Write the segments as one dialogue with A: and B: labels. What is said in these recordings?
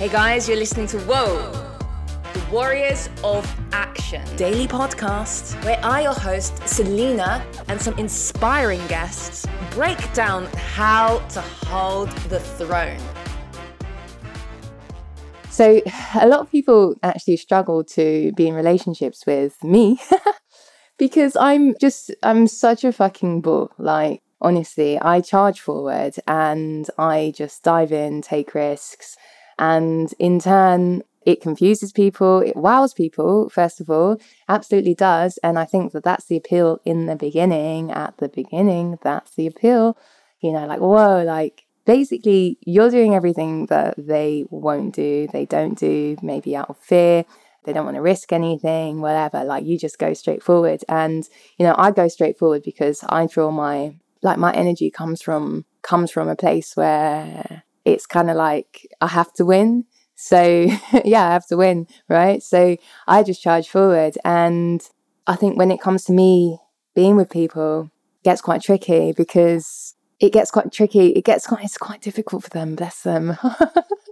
A: Hey guys, you're listening to Whoa, the Warriors of Action daily podcast, where I, your host, Selena, and some inspiring guests break down how to hold the throne.
B: So, a lot of people actually struggle to be in relationships with me because I'm just, I'm such a fucking bull. Like, honestly, I charge forward and I just dive in, take risks and in turn, it confuses people, it wows people, first of all, absolutely does. And I think that that's the appeal in the beginning. At the beginning, that's the appeal. You know, like, whoa, like basically you're doing everything that they won't do, they don't do, maybe out of fear. They don't want to risk anything, whatever. Like you just go straight forward. And, you know, I go straight forward because I draw my like my energy comes from comes from a place where it's kind of like I have to win. So, yeah, I have to win, right? So I just charge forward. And I think when it comes to me being with people, gets quite tricky because it gets quite tricky. It gets quite, it's quite difficult for them, bless them.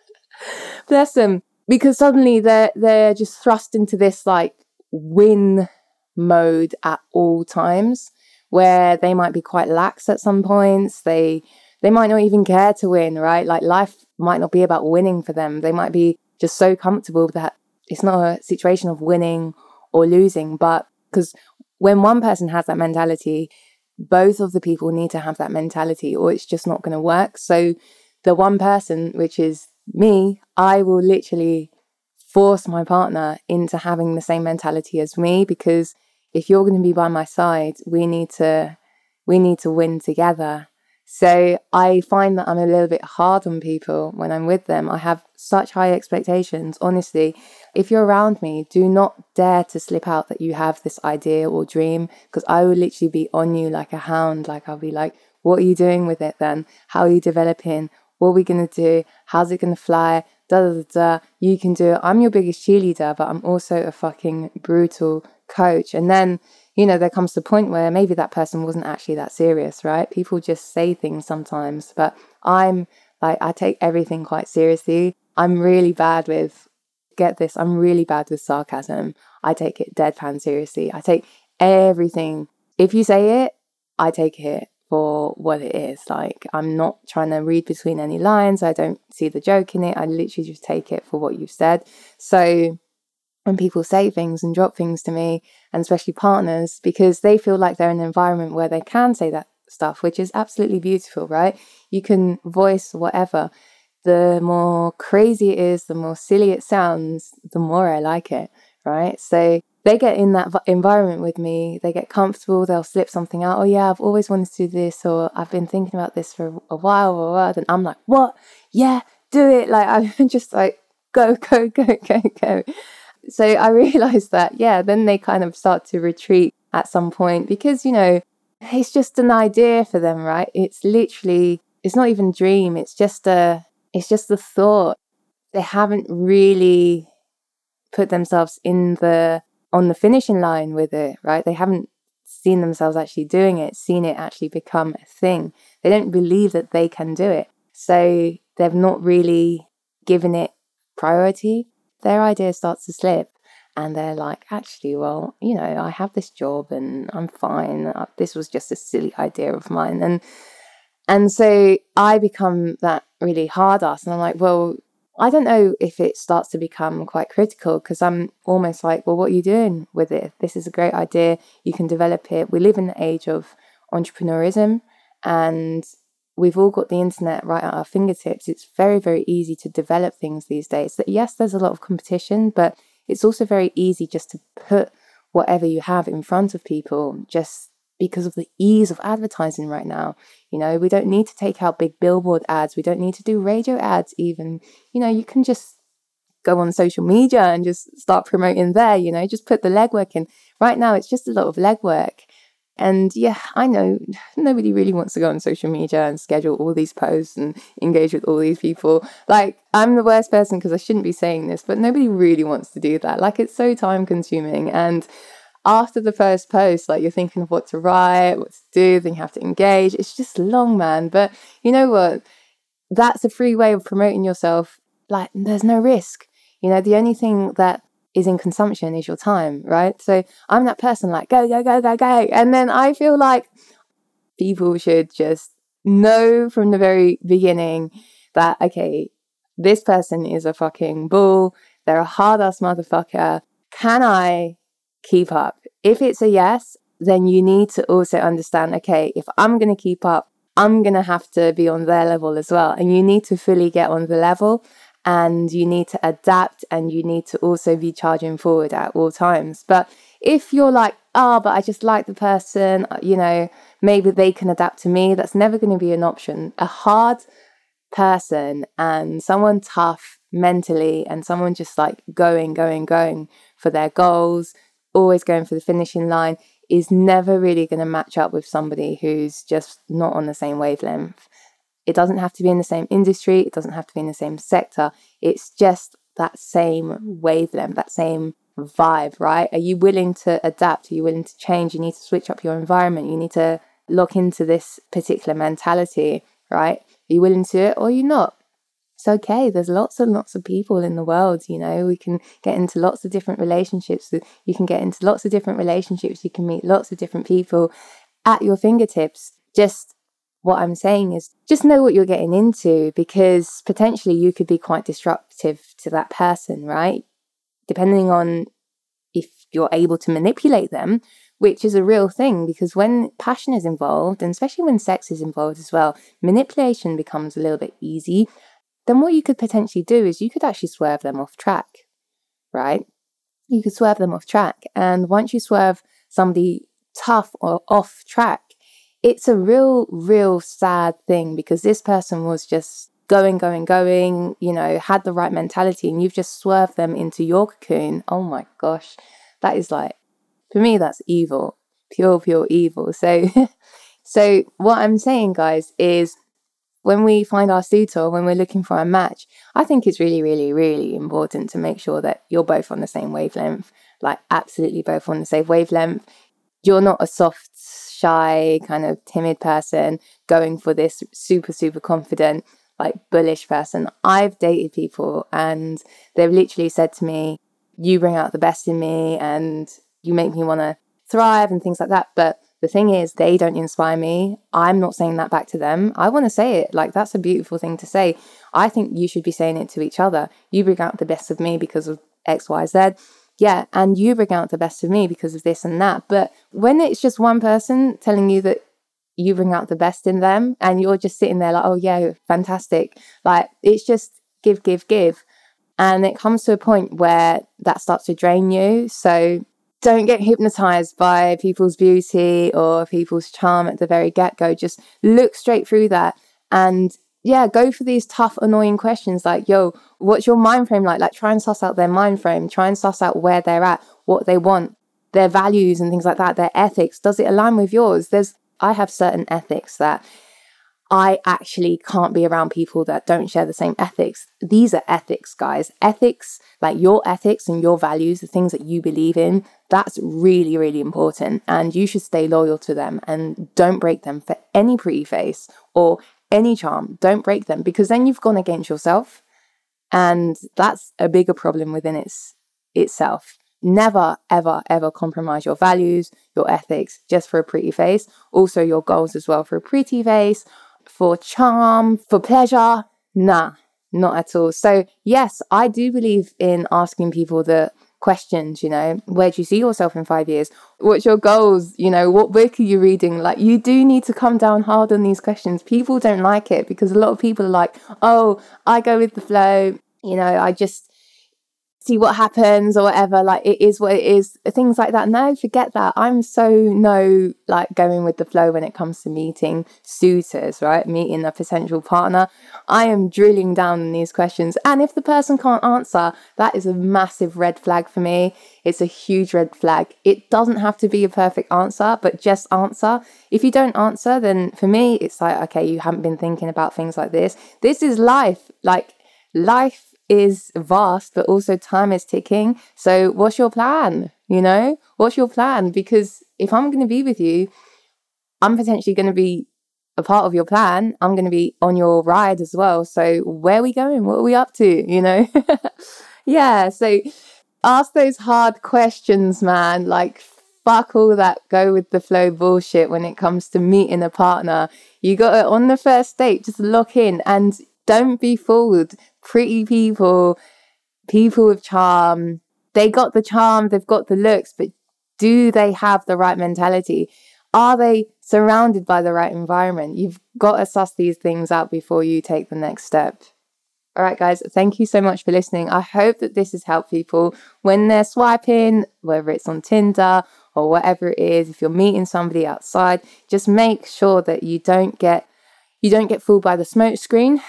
B: bless them. Because suddenly they're, they're just thrust into this like win mode at all times where they might be quite lax at some points. They, they might not even care to win, right? Like life might not be about winning for them. They might be just so comfortable that it's not a situation of winning or losing, but because when one person has that mentality, both of the people need to have that mentality or it's just not going to work. So the one person, which is me, I will literally force my partner into having the same mentality as me because if you're going to be by my side, we need to we need to win together. So I find that I'm a little bit hard on people when I'm with them. I have such high expectations. Honestly, if you're around me, do not dare to slip out that you have this idea or dream because I will literally be on you like a hound. Like I'll be like, what are you doing with it then? How are you developing? What are we going to do? How's it going to fly? Da, da, da, da. You can do it. I'm your biggest cheerleader, but I'm also a fucking brutal coach. And then you know, there comes the point where maybe that person wasn't actually that serious, right? People just say things sometimes, but I'm like, I take everything quite seriously. I'm really bad with, get this, I'm really bad with sarcasm. I take it deadpan seriously. I take everything. If you say it, I take it for what it is. Like, I'm not trying to read between any lines. I don't see the joke in it. I literally just take it for what you've said. So, when people say things and drop things to me, and especially partners, because they feel like they're in an environment where they can say that stuff, which is absolutely beautiful, right? You can voice whatever. The more crazy it is, the more silly it sounds, the more I like it, right? So they get in that environment with me, they get comfortable, they'll slip something out. Oh, yeah, I've always wanted to do this, or I've been thinking about this for a while, or oh, what? And I'm like, what? Yeah, do it. Like, I'm just like, go, go, go, go, go. So I realized that, yeah, then they kind of start to retreat at some point because, you know, it's just an idea for them, right? It's literally, it's not even dream. It's just a, it's just the thought. They haven't really put themselves in the, on the finishing line with it, right? They haven't seen themselves actually doing it, seen it actually become a thing. They don't believe that they can do it. So they've not really given it priority their idea starts to slip and they're like, actually, well, you know, I have this job and I'm fine. Uh, this was just a silly idea of mine. And and so I become that really hard ass. And I'm like, well, I don't know if it starts to become quite critical because I'm almost like, well, what are you doing with it? This is a great idea. You can develop it. We live in the age of entrepreneurism and we've all got the internet right at our fingertips. It's very, very easy to develop things these days. That yes, there's a lot of competition, but it's also very easy just to put whatever you have in front of people just because of the ease of advertising right now. You know, we don't need to take out big billboard ads. We don't need to do radio ads even. You know, you can just go on social media and just start promoting there, you know, just put the legwork in. Right now it's just a lot of legwork and yeah, I know nobody really wants to go on social media and schedule all these posts and engage with all these people. Like, I'm the worst person because I shouldn't be saying this, but nobody really wants to do that. Like, it's so time consuming. And after the first post, like, you're thinking of what to write, what to do, then you have to engage. It's just long, man. But you know what? That's a free way of promoting yourself like there's no risk. You know, the only thing that is in consumption is your time, right? So I'm that person like go, go, go, go, go. And then I feel like people should just know from the very beginning that, okay, this person is a fucking bull. They're a hard ass motherfucker. Can I keep up? If it's a yes, then you need to also understand, okay, if I'm going to keep up, I'm going to have to be on their level as well. And you need to fully get on the level and you need to adapt and you need to also be charging forward at all times. But if you're like, oh, but I just like the person, uh, you know, maybe they can adapt to me, that's never going to be an option. A hard person and someone tough mentally and someone just like going, going, going for their goals, always going for the finishing line is never really going to match up with somebody who's just not on the same wavelength. It doesn't have to be in the same industry, it doesn't have to be in the same sector. It's just that same wavelength, that same vibe, right? Are you willing to adapt? Are you willing to change? You need to switch up your environment. You need to look into this particular mentality, right? Are you willing to it or are you not? It's okay. There's lots and lots of people in the world, you know. We can get into lots of different relationships. You can get into lots of different relationships. You can meet lots of different people at your fingertips. Just what I'm saying is just know what you're getting into because potentially you could be quite disruptive to that person, right? Depending on if you're able to manipulate them, which is a real thing because when passion is involved, and especially when sex is involved as well, manipulation becomes a little bit easy. Then what you could potentially do is you could actually swerve them off track, right? You could swerve them off track. And once you swerve somebody tough or off track, it's a real, real sad thing because this person was just going, going, going, you know, had the right mentality, and you've just swerved them into your cocoon. Oh my gosh, that is like, for me, that's evil, pure, pure evil. So, so what I'm saying, guys, is when we find our suitor, when we're looking for a match, I think it's really, really, really important to make sure that you're both on the same wavelength, like absolutely both on the same wavelength. You're not a soft shy, kind of timid person going for this super, super confident, like bullish person. I've dated people and they've literally said to me, You bring out the best in me and you make me want to thrive and things like that. But the thing is, they don't inspire me. I'm not saying that back to them. I want to say it. Like, that's a beautiful thing to say. I think you should be saying it to each other. You bring out the best of me because of X, Y, Z yeah, and you bring out the best of me because of this and that. But when it's just one person telling you that you bring out the best in them and you're just sitting there like, oh, yeah, fantastic. Like, it's just give, give, give. And it comes to a point where that starts to drain you. So don't get hypnotized by people's beauty or people's charm at the very get go. Just look straight through that and yeah, go for these tough, annoying questions like, yo, what's your mind frame like? Like, try and suss out their mind frame, try and suss out where they're at, what they want, their values and things like that, their ethics. Does it align with yours? There's, I have certain ethics that I actually can't be around people that don't share the same ethics. These are ethics, guys. Ethics, like your ethics and your values, the things that you believe in, that's really, really important. And you should stay loyal to them and don't break them for any pretty face or any charm. Don't break them because then you've gone against yourself. And that's a bigger problem within its itself. Never, ever, ever compromise your values, your ethics just for a pretty face. Also, your goals as well for a pretty face, for charm, for pleasure. Nah, not at all. So, yes, I do believe in asking people the questions, you know, where do you see yourself in five years? What's your goals? You know, what book are you reading? Like, you do need to come down hard on these questions. People don't like it because a lot of people are like, oh, I go with the flow. You know, I just, see what happens or whatever like it is what it is things like that. No forget that. I'm so no like going with the flow when it comes to meeting suitors right? Meeting a potential partner. I am drilling down in these questions and if the person can't answer that is a massive red flag for me. It's a huge red flag. It doesn't have to be a perfect answer but just answer. If you don't answer then for me it's like okay you haven't been thinking about things like this. This is life. Like life is vast, but also time is ticking. So, what's your plan? You know, what's your plan? Because if I'm going to be with you, I'm potentially going to be a part of your plan. I'm going to be on your ride as well. So, where are we going? What are we up to? You know? yeah. So, ask those hard questions, man. Like, fuck all that go with the flow bullshit when it comes to meeting a partner. You got it on the first date, just lock in and don't be fooled. Pretty people, people with charm, they got the charm, they've got the looks, but do they have the right mentality? Are they surrounded by the right environment? You've got to suss these things out before you take the next step. All right, guys, thank you so much for listening. I hope that this has helped people when they're swiping, whether it's on Tinder or whatever it is. If you're meeting somebody outside, just make sure that you don't get you don't get fooled by the smoke screen.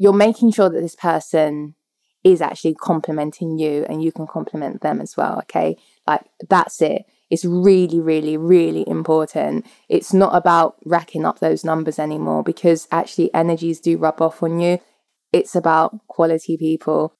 B: You're making sure that this person is actually complimenting you and you can compliment them as well. Okay. Like that's it. It's really, really, really important. It's not about racking up those numbers anymore because actually energies do rub off on you. It's about quality people.